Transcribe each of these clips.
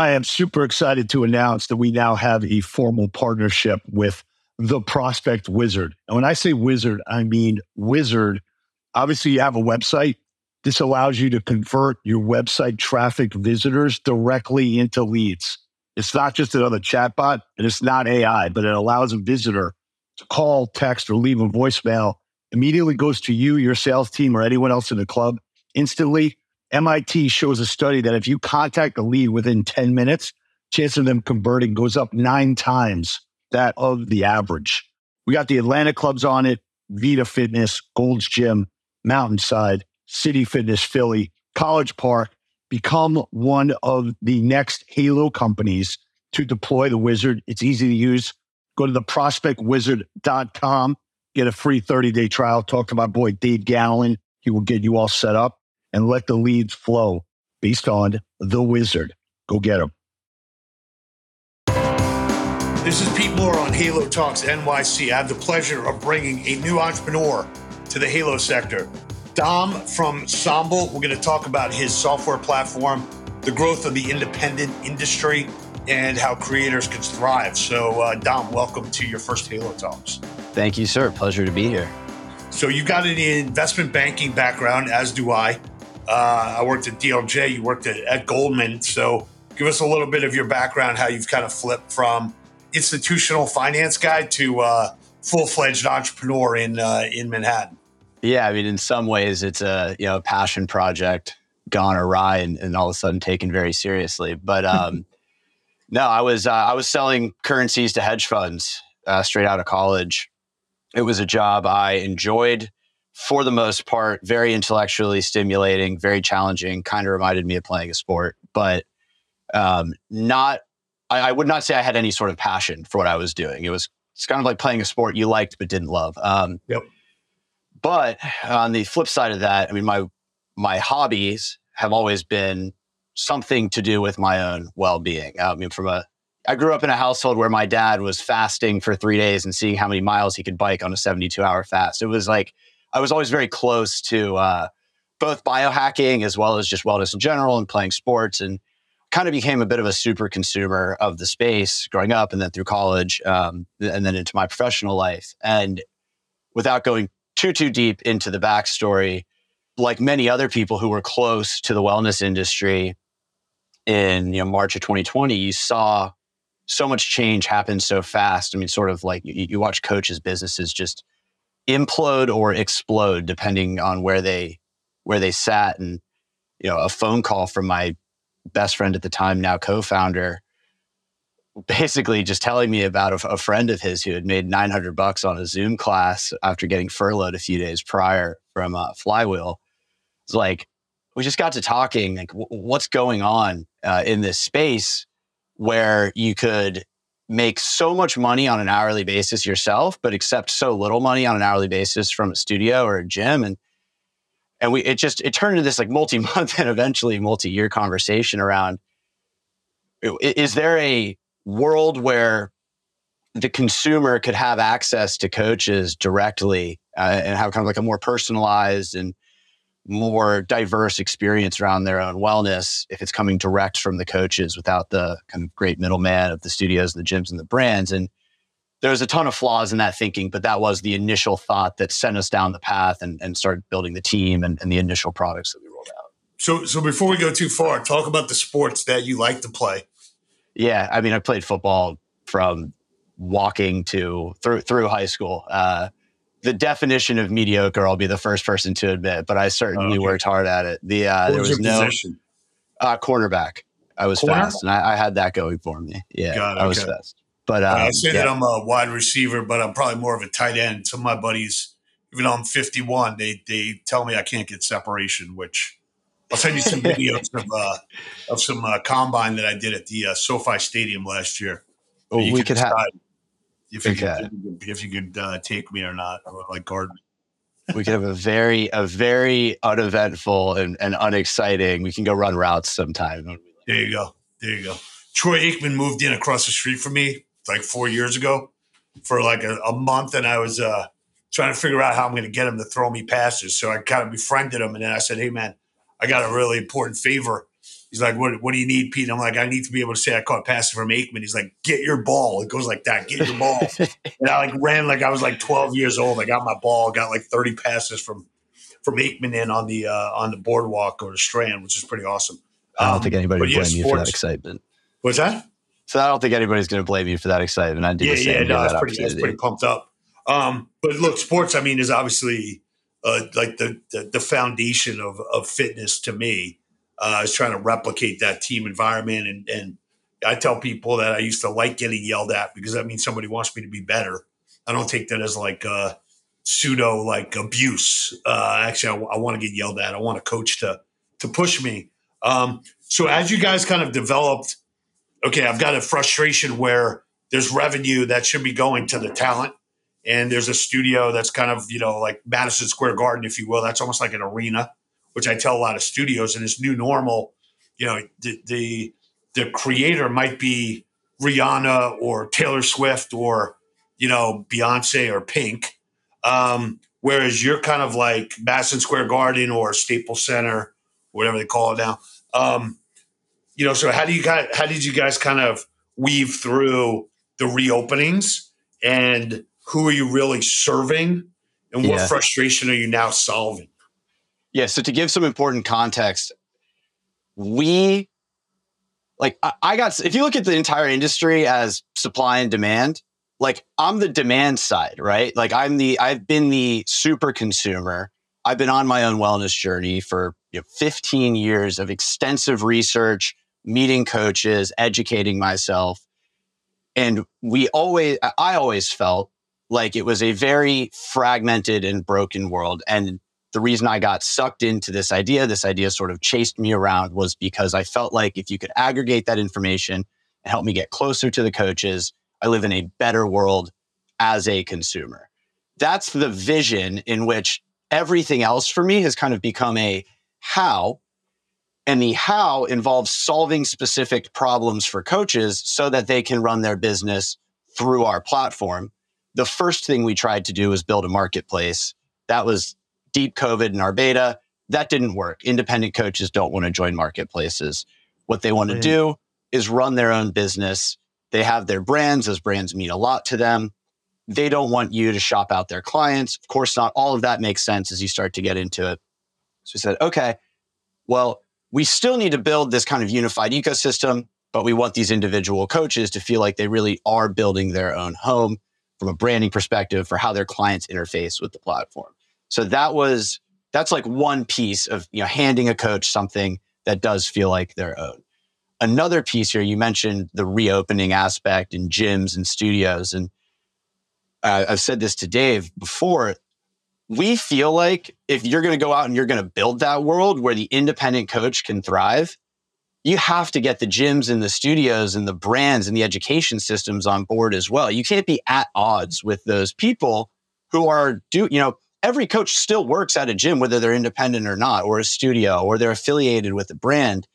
I am super excited to announce that we now have a formal partnership with the Prospect Wizard. And when I say wizard, I mean wizard. Obviously, you have a website. This allows you to convert your website traffic visitors directly into leads. It's not just another chatbot and it's not AI, but it allows a visitor to call, text, or leave a voicemail. Immediately goes to you, your sales team, or anyone else in the club instantly MIT shows a study that if you contact a lead within 10 minutes, chance of them converting goes up nine times that of the average. We got the Atlanta clubs on it, VIDA Fitness, Gold's Gym, Mountainside, City Fitness Philly, College Park. Become one of the next Halo companies to deploy the wizard. It's easy to use. Go to the prospectwizard.com, get a free 30 day trial. Talk to my boy Dave Gallen. He will get you all set up and let the leads flow based on the wizard. Go get them. This is Pete Moore on Halo Talks NYC. I have the pleasure of bringing a new entrepreneur to the Halo sector. Dom from Somble. We're going to talk about his software platform, the growth of the independent industry, and how creators can thrive. So, uh, Dom, welcome to your first Halo Talks. Thank you, sir. Pleasure to be here. So, you've got an investment banking background, as do I. Uh, I worked at DLJ. You worked at, at Goldman. So give us a little bit of your background, how you've kind of flipped from institutional finance guy to uh, full fledged entrepreneur in uh, in Manhattan. Yeah, I mean, in some ways, it's a you know a passion project gone awry and, and all of a sudden taken very seriously. But um, no, I was uh, I was selling currencies to hedge funds uh, straight out of college. It was a job I enjoyed for the most part, very intellectually stimulating, very challenging, kind of reminded me of playing a sport, but um, not, I, I, would not say I had any sort of passion for what I was doing. It was, it's kind of like playing a sport you liked but didn't love. Um, yep. But on the flip side of that, I mean, my, my hobbies have always been something to do with my own well-being. I mean, from a, I grew up in a household where my dad was fasting for three days and seeing how many miles he could bike on a 72 hour fast. It was like, I was always very close to uh, both biohacking as well as just wellness in general and playing sports and kind of became a bit of a super consumer of the space growing up and then through college um, and then into my professional life. And without going too, too deep into the backstory, like many other people who were close to the wellness industry in you know March of 2020, you saw so much change happen so fast. I mean, sort of like you, you watch coaches' businesses just implode or explode depending on where they where they sat. And you know a phone call from my best friend at the time now co-founder basically just telling me about a, a friend of his who had made 900 bucks on a zoom class after getting furloughed a few days prior from uh, flywheel. It's like we just got to talking like w- what's going on uh, in this space where you could make so much money on an hourly basis yourself, but accept so little money on an hourly basis from a studio or a gym. And and we it just it turned into this like multi-month and eventually multi-year conversation around is there a world where the consumer could have access to coaches directly uh, and have kind of like a more personalized and more diverse experience around their own wellness if it's coming direct from the coaches without the kind of great middleman of the studios, the gyms, and the brands. And there's a ton of flaws in that thinking, but that was the initial thought that sent us down the path and, and started building the team and, and the initial products that we rolled out. So, so before we go too far, talk about the sports that you like to play. Yeah, I mean, I played football from walking to through through high school. Uh, the definition of mediocre, I'll be the first person to admit, but I certainly okay. worked hard at it. The uh, there was no uh, cornerback. I was Corner? fast, and I, I, had that going for me. Yeah, I was fast. But um, I say yeah. that I'm a wide receiver, but I'm probably more of a tight end. Some of my buddies, even though I'm 51, they they tell me I can't get separation. Which I'll send you some videos of uh, of some uh, combine that I did at the uh, SoFi Stadium last year. Oh, we could have if you okay. could, if you could uh, take me or not, or like guard me. We could have a very a very uneventful and, and unexciting. We can go run routes sometime. There you go. There you go. Troy Aikman moved in across the street from me like four years ago for like a, a month, and I was uh, trying to figure out how I'm going to get him to throw me passes. So I kind of befriended him, and then I said, "Hey, man, I got a really important favor He's like, what, what do you need, Pete? I'm like, I need to be able to say I caught passes from Aikman. He's like, get your ball. It goes like that, get your ball. and I like ran like I was like 12 years old. I got my ball, got like 30 passes from from Aikman in on the uh, on the boardwalk or the strand, which is pretty awesome. I don't um, think anybody would yeah, blame sports, you for that excitement. What's that? So I don't think anybody's going to blame you for that excitement. I did yeah, the same. Yeah, no, it's pretty, it's pretty pumped up. Um, but look, sports, I mean, is obviously uh, like the, the, the foundation of of fitness to me. Uh, I was trying to replicate that team environment, and and I tell people that I used to like getting yelled at because that means somebody wants me to be better. I don't take that as like uh, pseudo like abuse. Uh, actually, I, I want to get yelled at. I want a coach to to push me. Um, so as you guys kind of developed, okay, I've got a frustration where there's revenue that should be going to the talent and there's a studio that's kind of you know like Madison Square Garden, if you will. That's almost like an arena, which I tell a lot of studios. And this new normal, you know, the the, the creator might be Rihanna or Taylor Swift or you know Beyonce or Pink, um, whereas you're kind of like Madison Square Garden or Staples Center, whatever they call it now. Um, you know, so how do you guys? How did you guys kind of weave through the reopenings and who are you really serving and what yeah. frustration are you now solving? Yeah. So to give some important context, we like I, got if you look at the entire industry as supply and demand, like I'm the demand side, right? Like I'm the I've been the super consumer. I've been on my own wellness journey for you know, 15 years of extensive research, meeting coaches, educating myself. And we always I always felt like it was a very fragmented and broken world. And the reason I got sucked into this idea, this idea sort of chased me around, was because I felt like if you could aggregate that information and help me get closer to the coaches, I live in a better world as a consumer. That's the vision in which everything else for me has kind of become a how. And the how involves solving specific problems for coaches so that they can run their business through our platform the first thing we tried to do was build a marketplace. That was deep COVID in our beta. That didn't work. Independent coaches don't want to join marketplaces. What they want to do is run their own business. They have their brands. Those brands mean a lot to them. They don't want you to shop out their clients. Of course, not all of that makes sense as you start to get into it. So we said, okay, well, we still need to build this kind of unified ecosystem, but we want these individual coaches to feel like they really are building their own home from a branding perspective for how their clients interface with the platform. So that was that's like one piece of you know handing a coach something that does feel like their own. Another piece here, you mentioned the reopening aspect in gyms and studios, and I've said this to Dave before. We feel like if you're going to go out and you're going to build that world where the independent coach can thrive, you have to get the gyms and the studios and the brands and the education systems on board as well. You can't be at odds with those people who are do you know every coach still works at a gym whether they're independent or not or a studio or they're affiliated with a brand.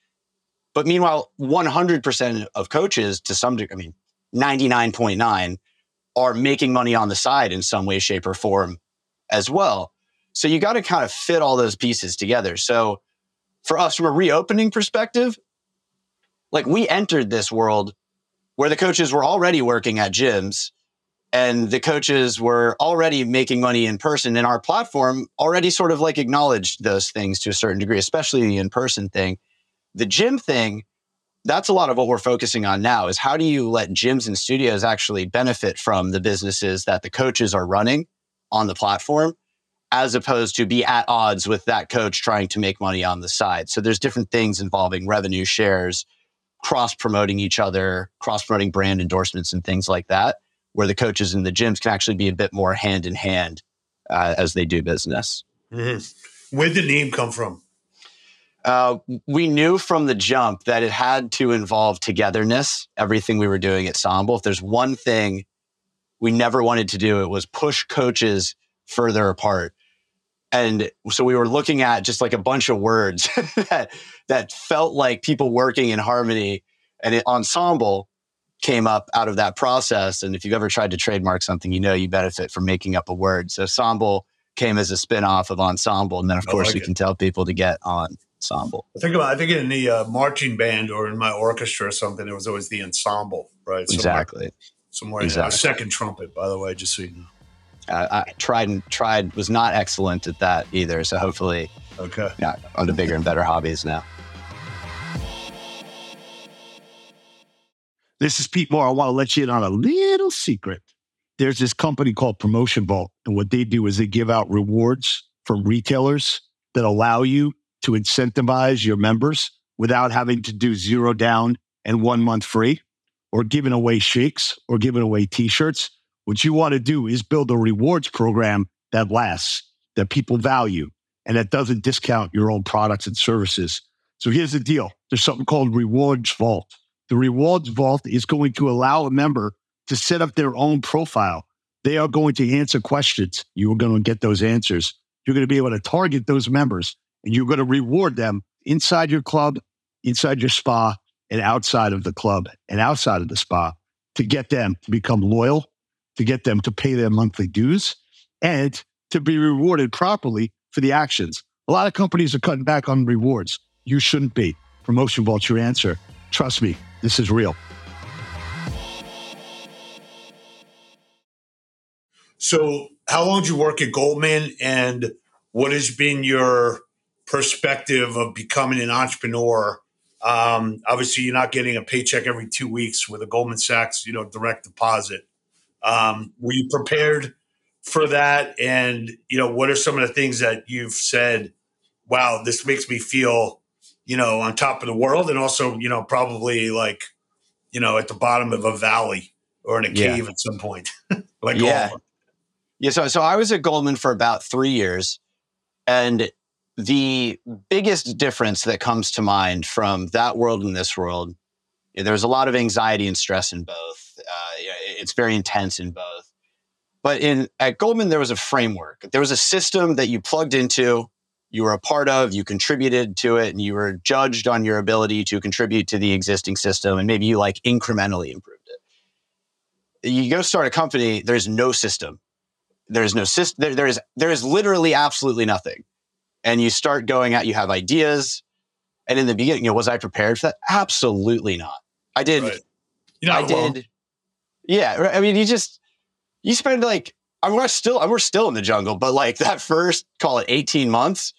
But meanwhile, 100% of coaches to some degree, I mean 99.9 are making money on the side in some way shape or form as well. So you got to kind of fit all those pieces together. So for us from a reopening perspective, like we entered this world where the coaches were already working at gyms and the coaches were already making money in person and our platform already sort of like acknowledged those things to a certain degree especially the in-person thing. The gym thing that's a lot of what we're focusing on now is how do you let gyms and studios actually benefit from the businesses that the coaches are running on the platform as opposed to be at odds with that coach trying to make money on the side. So there's different things involving revenue shares cross promoting each other, cross promoting brand endorsements and things like that, where the coaches and the gyms can actually be a bit more hand in hand uh, as they do business. Mm-hmm. Where did the name come from? Uh, we knew from the jump that it had to involve togetherness, everything we were doing at Somble. If there's one thing we never wanted to do, it was push coaches further apart. And so we were looking at just like a bunch of words that that felt like people working in harmony and it, ensemble came up out of that process. And if you've ever tried to trademark something, you know you benefit from making up a word. So Somble came as a spinoff of ensemble. And then of course like we it. can tell people to get on ensemble. I think about I think in the uh, marching band or in my orchestra or something, there was always the ensemble, right? Somewhere, exactly. Somewhere, exactly. second trumpet, by the way, just so you know. Uh, I tried and tried was not excellent at that either. So hopefully, okay, yeah, on to bigger and better hobbies now. This is Pete Moore. I want to let you in on a little secret. There's this company called Promotion Vault, and what they do is they give out rewards from retailers that allow you to incentivize your members without having to do zero down and one month free, or giving away shakes or giving away t-shirts. What you want to do is build a rewards program that lasts, that people value, and that doesn't discount your own products and services. So here's the deal. There's something called Rewards Vault. The Rewards Vault is going to allow a member to set up their own profile. They are going to answer questions. You are going to get those answers. You're going to be able to target those members and you're going to reward them inside your club, inside your spa, and outside of the club and outside of the spa to get them to become loyal, to get them to pay their monthly dues, and to be rewarded properly for the actions. A lot of companies are cutting back on rewards. You shouldn't be. Promotion Vault's your answer. Trust me, this is real. So, how long did you work at Goldman, and what has been your perspective of becoming an entrepreneur? Um, obviously, you're not getting a paycheck every two weeks with a Goldman Sachs, you know, direct deposit. Um, were you prepared for that? And you know, what are some of the things that you've said? Wow, this makes me feel you know, on top of the world and also, you know, probably like, you know, at the bottom of a valley or in a cave yeah. at some point. like yeah. Yeah. So, so I was at Goldman for about three years. And the biggest difference that comes to mind from that world and this world, there's a lot of anxiety and stress in both. Uh, it's very intense in both. But in at Goldman, there was a framework. There was a system that you plugged into you were a part of, you contributed to it, and you were judged on your ability to contribute to the existing system, and maybe you like incrementally improved it. You go start a company, there's no system. There's no system. There, there is there is literally absolutely nothing. And you start going out, you have ideas. And in the beginning, you know, was I prepared for that? Absolutely not. I did. Right. I alone. did. Yeah. I mean, you just, you spend like, I mean, we're still, we're still in the jungle, but like that first, call it 18 months,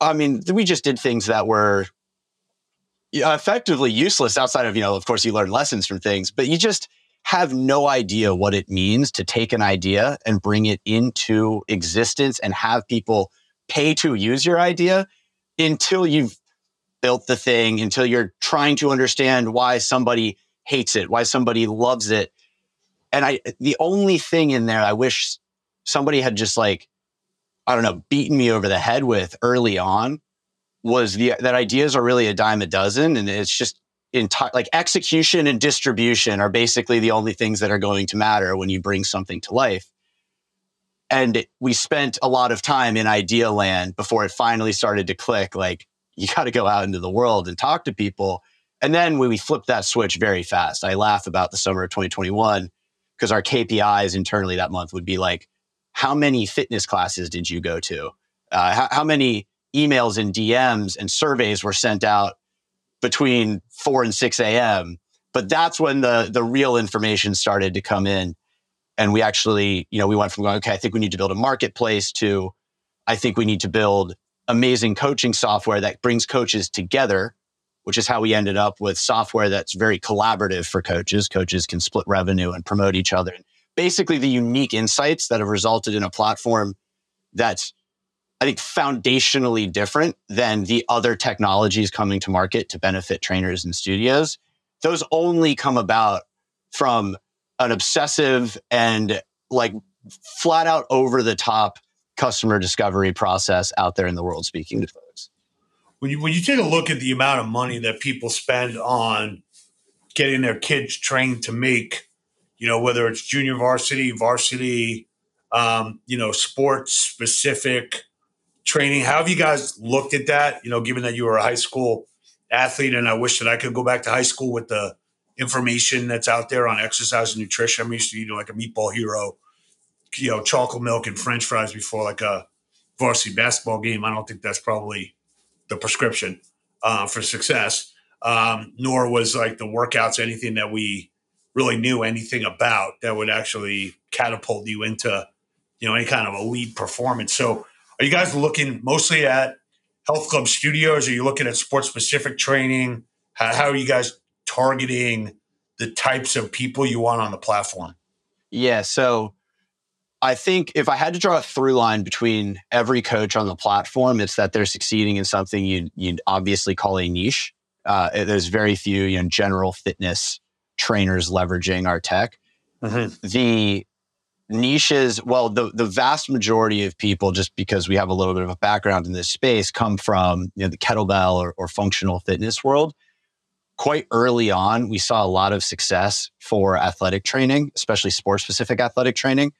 I mean, we just did things that were effectively useless outside of, you know, of course, you learn lessons from things, but you just have no idea what it means to take an idea and bring it into existence and have people pay to use your idea until you've built the thing, until you're trying to understand why somebody hates it, why somebody loves it. And I, the only thing in there I wish somebody had just like I don't know, beaten me over the head with early on was the that ideas are really a dime a dozen, and it's just entire like execution and distribution are basically the only things that are going to matter when you bring something to life. And we spent a lot of time in idea land before it finally started to click. Like you got to go out into the world and talk to people. And then when we flipped that switch very fast, I laugh about the summer of 2021 because our KPIs internally that month would be like how many fitness classes did you go to? Uh, how, how many emails and DMs and surveys were sent out between 4 and 6 a.m.? But that's when the, the real information started to come in. And we actually, you know, we went from going, okay, I think we need to build a marketplace to, I think we need to build amazing coaching software that brings coaches together, which is how we ended up with software that's very collaborative for coaches. Coaches can split revenue and promote each other basically the unique insights that have resulted in a platform that's I think foundationally different than the other technologies coming to market to benefit trainers and studios. Those only come about from an obsessive and like flat out over the top customer discovery process out there in the world speaking to. When you when you take a look at the amount of money that people spend on getting their kids trained to make you know, whether it's junior varsity, varsity, um, you know, sports specific training. How have you guys looked at that? You know, given that you were a high school athlete, and I wish that I could go back to high school with the information that's out there on exercise and nutrition. I'm used to eating like a meatball hero, you know, chocolate milk and French fries before like a varsity basketball game. I don't think that's probably the prescription uh, for success. Um, nor was like the workouts anything that we really knew anything about that would actually catapult you into you know any kind of elite performance. So, are you guys looking mostly at health club studios? Are you looking at sports specific training? How, how are you guys targeting the types of people you want on the platform? Yeah. So I think if I had to draw a through line between every coach on the platform, it's that they're succeeding in something you'd, you'd obviously call a niche. Uh, there's very few, you know, general fitness trainers leveraging our tech. Mm-hmm. The niches, well, the the vast majority of people, just because we have a little bit of a background in this space, come from you know the kettlebell or, or functional fitness world quite early on, we saw a lot of success for athletic training, especially sports specific athletic training.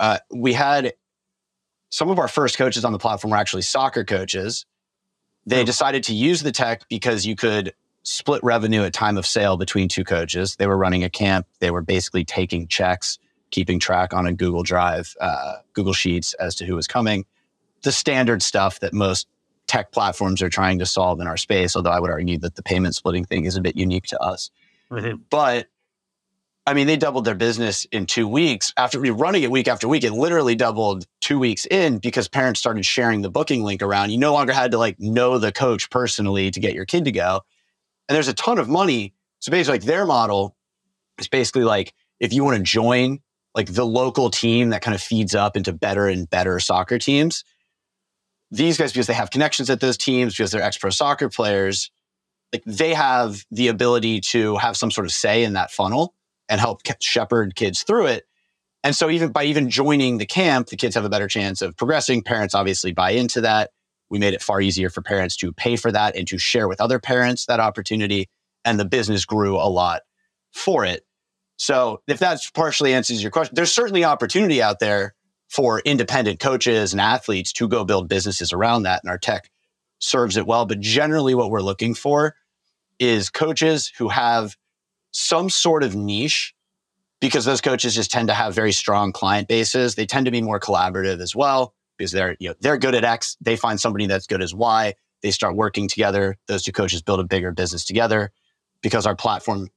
Uh, we had some of our first coaches on the platform were actually soccer coaches. They decided to use the tech because you could split revenue at time of sale between two coaches. They were running a camp. They were basically taking checks, keeping track on a Google Drive, uh, Google Sheets as to who was coming. The standard stuff that most tech platforms are trying to solve in our space. Although I would argue that the payment splitting thing is a bit unique to us. Mm-hmm. But I mean, they doubled their business in two weeks. After running it week after week, it literally doubled two weeks in because parents started sharing the booking link around. You no longer had to like know the coach personally to get your kid to go. And there's a ton of money. So basically, like their model is basically like if you want to join like the local team that kind of feeds up into better and better soccer teams, these guys, because they have connections at those teams, because they're ex pro soccer players, like they have the ability to have some sort of say in that funnel and help shepherd kids through it. And so even by even joining the camp, the kids have a better chance of progressing. Parents obviously buy into that. We made it far easier for parents to pay for that and to share with other parents that opportunity. And the business grew a lot for it. So if that partially answers your question, there's certainly opportunity out there for independent coaches and athletes to go build businesses around that. And our tech serves it well. But generally, what we're looking for is coaches who have some sort of niche because those coaches just tend to have very strong client bases. They tend to be more collaborative as well because they're, you know, they're good at X. They find somebody that's good as Y. They start working together. Those two coaches build a bigger business together because our platform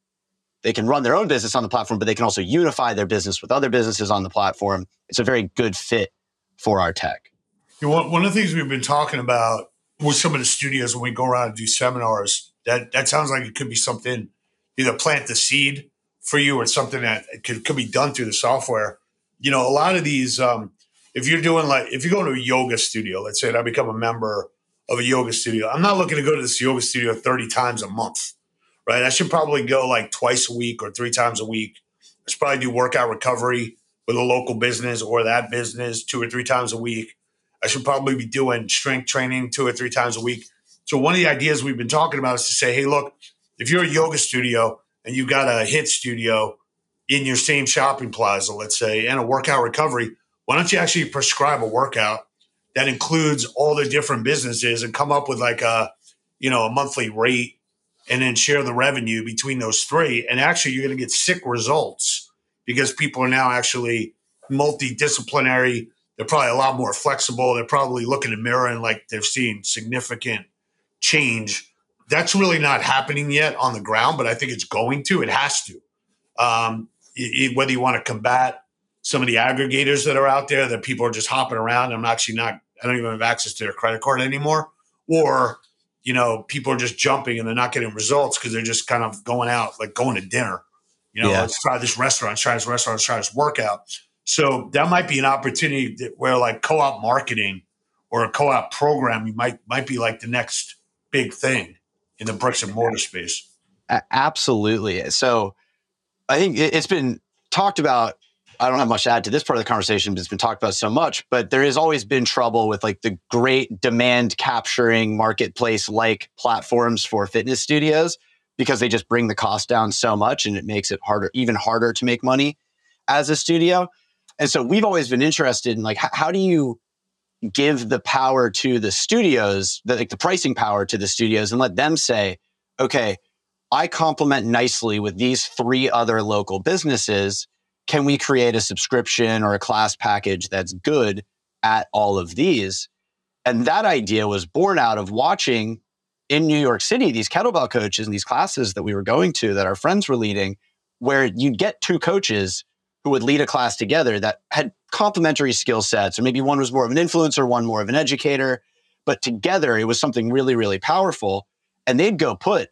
they can run their own business on the platform, but they can also unify their business with other businesses on the platform. It's a very good fit for our tech. You know, one of the things we've been talking about with some of the studios when we go around and do seminars, that that sounds like it could be something either plant the seed for you or something that could, could be done through the software. You know, a lot of these, um, if you're doing like, if you go to a yoga studio, let's say and I become a member of a yoga studio, I'm not looking to go to this yoga studio 30 times a month right? I should probably go like twice a week or three times a week. I should probably do workout recovery with a local business or that business two or three times a week. I should probably be doing strength training two or three times a week. So one of the ideas we've been talking about is to say, hey, look, if you're a yoga studio and you've got a HIIT studio in your same shopping plaza, let's say, and a workout recovery, why don't you actually prescribe a workout that includes all the different businesses and come up with like a, you know, a monthly rate and then share the revenue between those three. And actually, you're going to get sick results because people are now actually multidisciplinary. They're probably a lot more flexible. They're probably looking in the mirror and like they're seeing significant change. That's really not happening yet on the ground, but I think it's going to. It has to. Um, it, whether you want to combat some of the aggregators that are out there that people are just hopping around. And I'm actually not. I don't even have access to their credit card anymore, or you know, people are just jumping and they're not getting results because they're just kind of going out, like going to dinner. You know, yeah. let's try this restaurant, let's try this restaurant, let's try this workout. So that might be an opportunity where like co-op marketing or a co-op program might might be like the next big thing in the bricks and mortar space. Absolutely. So I think it's been talked about I don't have much to add to this part of the conversation, but it's been talked about so much. But there has always been trouble with like the great demand capturing marketplace like platforms for fitness studios because they just bring the cost down so much and it makes it harder, even harder to make money as a studio. And so we've always been interested in like, how, how do you give the power to the studios, the, like the pricing power to the studios and let them say, okay, I complement nicely with these three other local businesses can we create a subscription or a class package that's good at all of these? And that idea was born out of watching in New York City these kettlebell coaches and these classes that we were going to that our friends were leading, where you'd get two coaches who would lead a class together that had complementary skill sets, or maybe one was more of an influencer, one more of an educator, but together it was something really, really powerful. And they'd go put,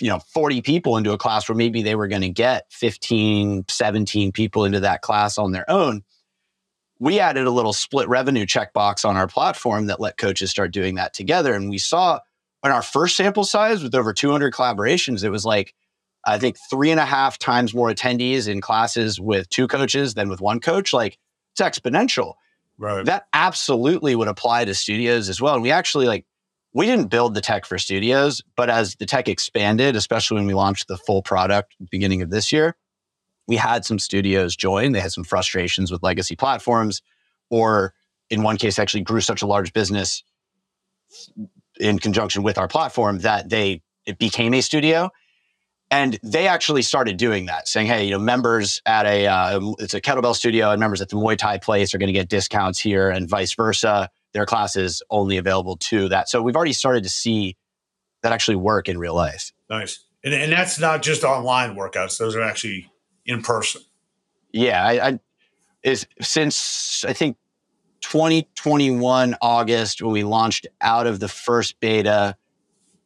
you know, 40 people into a class where maybe they were going to get 15, 17 people into that class on their own. We added a little split revenue checkbox on our platform that let coaches start doing that together. And we saw in our first sample size with over 200 collaborations, it was like, I think three and a half times more attendees in classes with two coaches than with one coach. Like it's exponential. Right. That absolutely would apply to studios as well. And we actually like, we didn't build the tech for studios, but as the tech expanded, especially when we launched the full product beginning of this year, we had some studios join. They had some frustrations with legacy platforms, or in one case, actually grew such a large business in conjunction with our platform that they it became a studio and they actually started doing that saying hey you know members at a uh, it's a kettlebell studio and members at the muay thai place are going to get discounts here and vice versa. Their classes only available to that. So we've already started to see that actually work in real life. Nice. And, and that's not just online workouts. Those are actually in person. Yeah i, I is since i think 2021 August when we launched out of the first beta.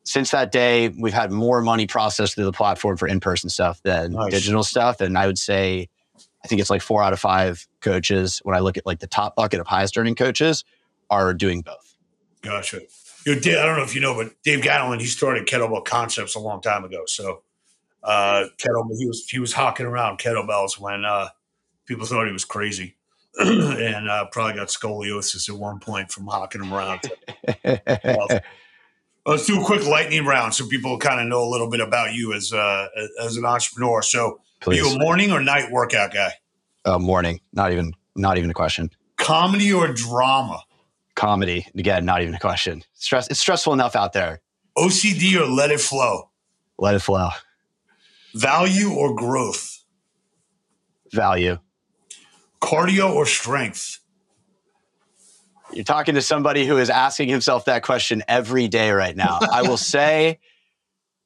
Since that day, we've had more money processed through the platform for in-person stuff than nice. digital stuff. And I would say, I think it's like four out of five coaches. When I look at like the top bucket of highest earning coaches, are doing both. Gotcha. You know, Dave, I don't know if you know, but Dave Gattelman, he started Kettlebell Concepts a long time ago. So uh kettlebell, he was he was hawking around kettlebells when uh people thought he was crazy. and uh, probably got scoliosis at one point from hawking them around. Let's do a quick lightning round so people kind of know a little bit about you as uh, as an entrepreneur. So, Please. are you a morning or night workout guy? Uh, morning, not even not even a question. Comedy or drama? Comedy. Again, not even a question. Stress. It's stressful enough out there. OCD or let it flow? Let it flow. Value or growth? Value cardio or strength? You're talking to somebody who is asking himself that question every day right now. I will say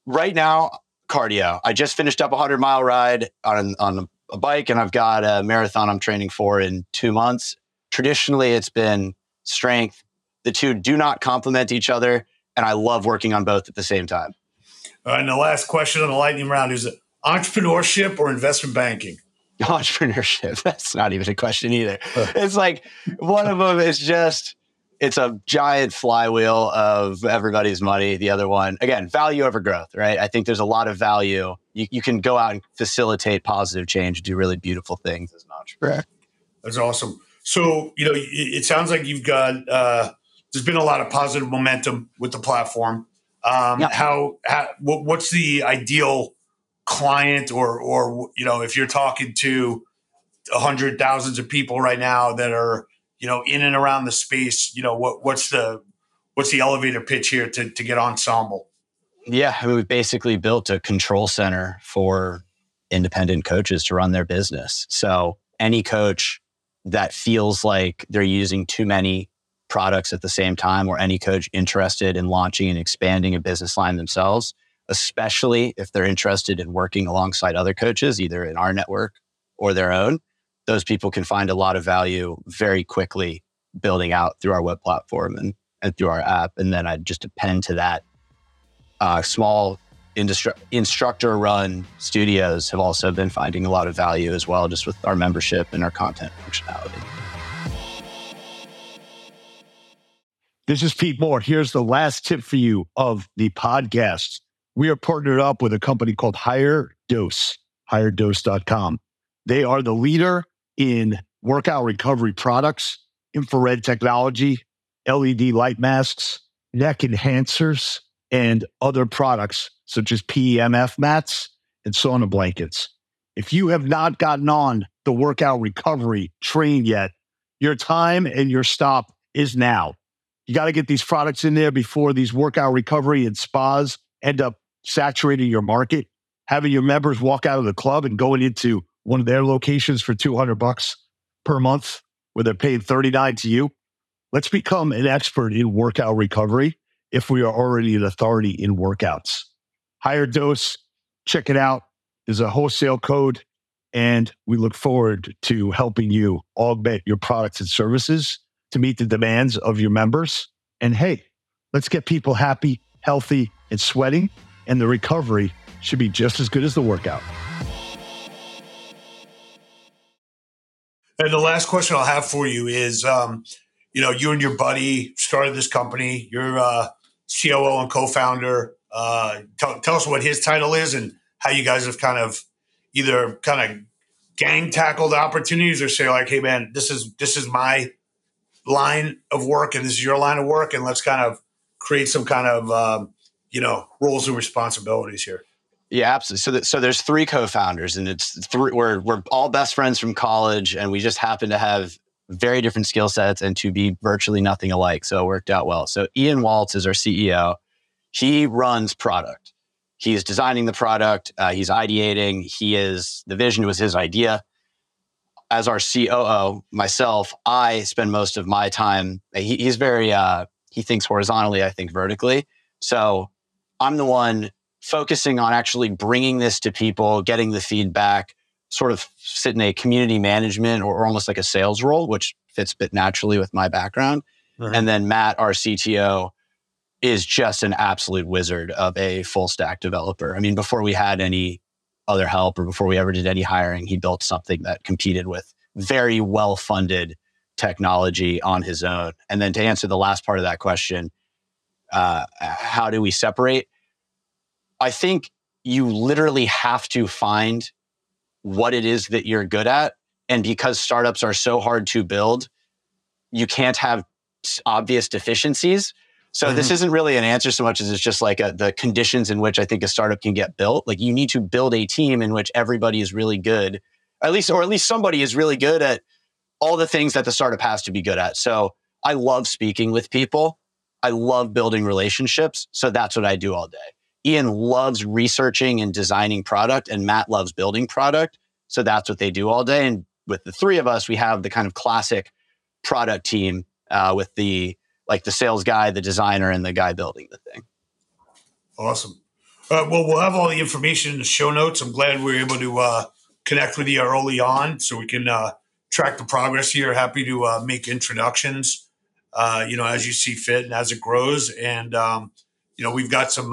right now, cardio. I just finished up a 100 mile ride on, on a bike, and I've got a marathon I'm training for in two months. Traditionally, it's been strength. The two do not complement each other, and I love working on both at the same time. All right, and the last question on the lightning round is entrepreneurship or investment banking? Entrepreneurship. That's not even a question either. It's like one of them is just it's a giant flywheel of everybody's money. The other one, again, value over growth, right? I think there's a lot of value. You, you can go out and facilitate positive change, do really beautiful things as an entrepreneur. That's awesome. So, you know, it sounds like you've got, uh, there's been a lot of positive momentum with the platform. Um, yeah. How, how, what's the ideal client or or you know if you're talking to a hundred thousands of people right now that are you know in and around the space you know what what's the what's the elevator pitch here to, to get Somble? Yeah I mean, we basically built a control center for independent coaches to run their business. So any coach that feels like they're using too many products at the same time or any coach interested in launching and expanding a business line themselves especially if they're interested in working alongside other coaches, either in our network or their own. Those people can find a lot of value very quickly building out through our web platform and, and through our app. And then I just append to that uh, small industri- instructor run studios have also been finding a lot of value as well, just with our membership and our content functionality. This is Pete Moore. Here's the last tip for you of the podcast we are partnered up with a company called Higher Dose, higherdose.com. They are the leader in workout recovery products, infrared technology, LED light masks, neck enhancers, and other products such as PEMF mats and sauna blankets. If you have not gotten on the workout recovery train yet, your time and your stop is now. You got to get these products in there before these workout recovery and spas end up saturating your market, having your members walk out of the club and going into one of their locations for 200 bucks per month where they're paying 39 to you. Let's become an expert in workout recovery if we are already an authority in workouts. Higher dose, check it out. There's a wholesale code, and we look forward to helping you augment your products and services to meet the demands of your members. And hey, let's get people happy, healthy, and sweating, and the recovery should be just as good as the workout. And the last question I'll have for you is, um, you know, you and your buddy started this company. You're uh, COO and co-founder. Uh, tell, tell us what his title is and how you guys have kind of either kind of gang tackled opportunities or say like, hey man, this is this is my line of work and this is your line of work, and let's kind of create some kind of um, you know roles and responsibilities here. Yeah, absolutely. So, th- so there's three co-founders, and it's three. We're we're all best friends from college, and we just happen to have very different skill sets and to be virtually nothing alike. So it worked out well. So Ian Waltz is our CEO. He runs product. He's designing the product. Uh, he's ideating. He is the vision was his idea. As our COO, myself, I spend most of my time. He, he's very uh, he thinks horizontally. I think vertically. So I'm the one focusing on actually bringing this to people, getting the feedback, sort of sit in a community management or, or almost like a sales role, which fits a bit naturally with my background. Uh-huh. And then Matt, our CTO, is just an absolute wizard of a full stack developer. I mean, before we had any other help or before we ever did any hiring, he built something that competed with very well funded technology on his own. And then to answer the last part of that question, uh, how do we separate? I think you literally have to find what it is that you're good at. And because startups are so hard to build, you can't have obvious deficiencies. So mm-hmm. this isn't really an answer so much as it's just like a, the conditions in which I think a startup can get built. Like you need to build a team in which everybody is really good, at least, or at least somebody is really good at all the things that the startup has to be good at. So I love speaking with people. I love building relationships. So that's what I do all day. Ian loves researching and designing product, and Matt loves building product. So that's what they do all day. And with the three of us, we have the kind of classic product team uh, with the like the sales guy, the designer, and the guy building the thing. Awesome. Uh, well, we'll have all the information in the show notes. I'm glad we were able to uh, connect with you early on so we can uh, track the progress here. Happy to uh, make introductions, uh, you know, as you see fit and as it grows. And, um, you know, we've got some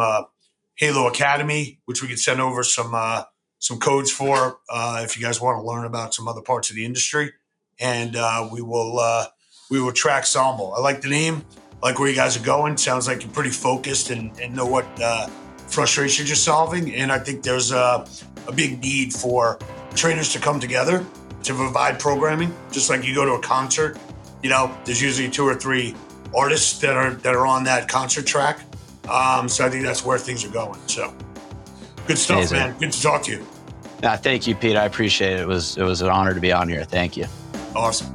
Halo Academy, which we could send over some uh, some codes for uh, if you guys want to learn about some other parts of the industry. And uh, we will uh, we will track Somble. I like the name, I like where you guys are going. Sounds like you're pretty focused and, and know what uh, frustrations you're solving. And I think there's a, a big need for trainers to come together to provide programming. Just like you go to a concert, you know, there's usually two or three artists that are that are on that concert track um, so I think that's where things are going. So good stuff, Amazing. man. Good to talk to you. Yeah, thank you, Pete. I appreciate it. It was it was an honor to be on here. Thank you. Awesome.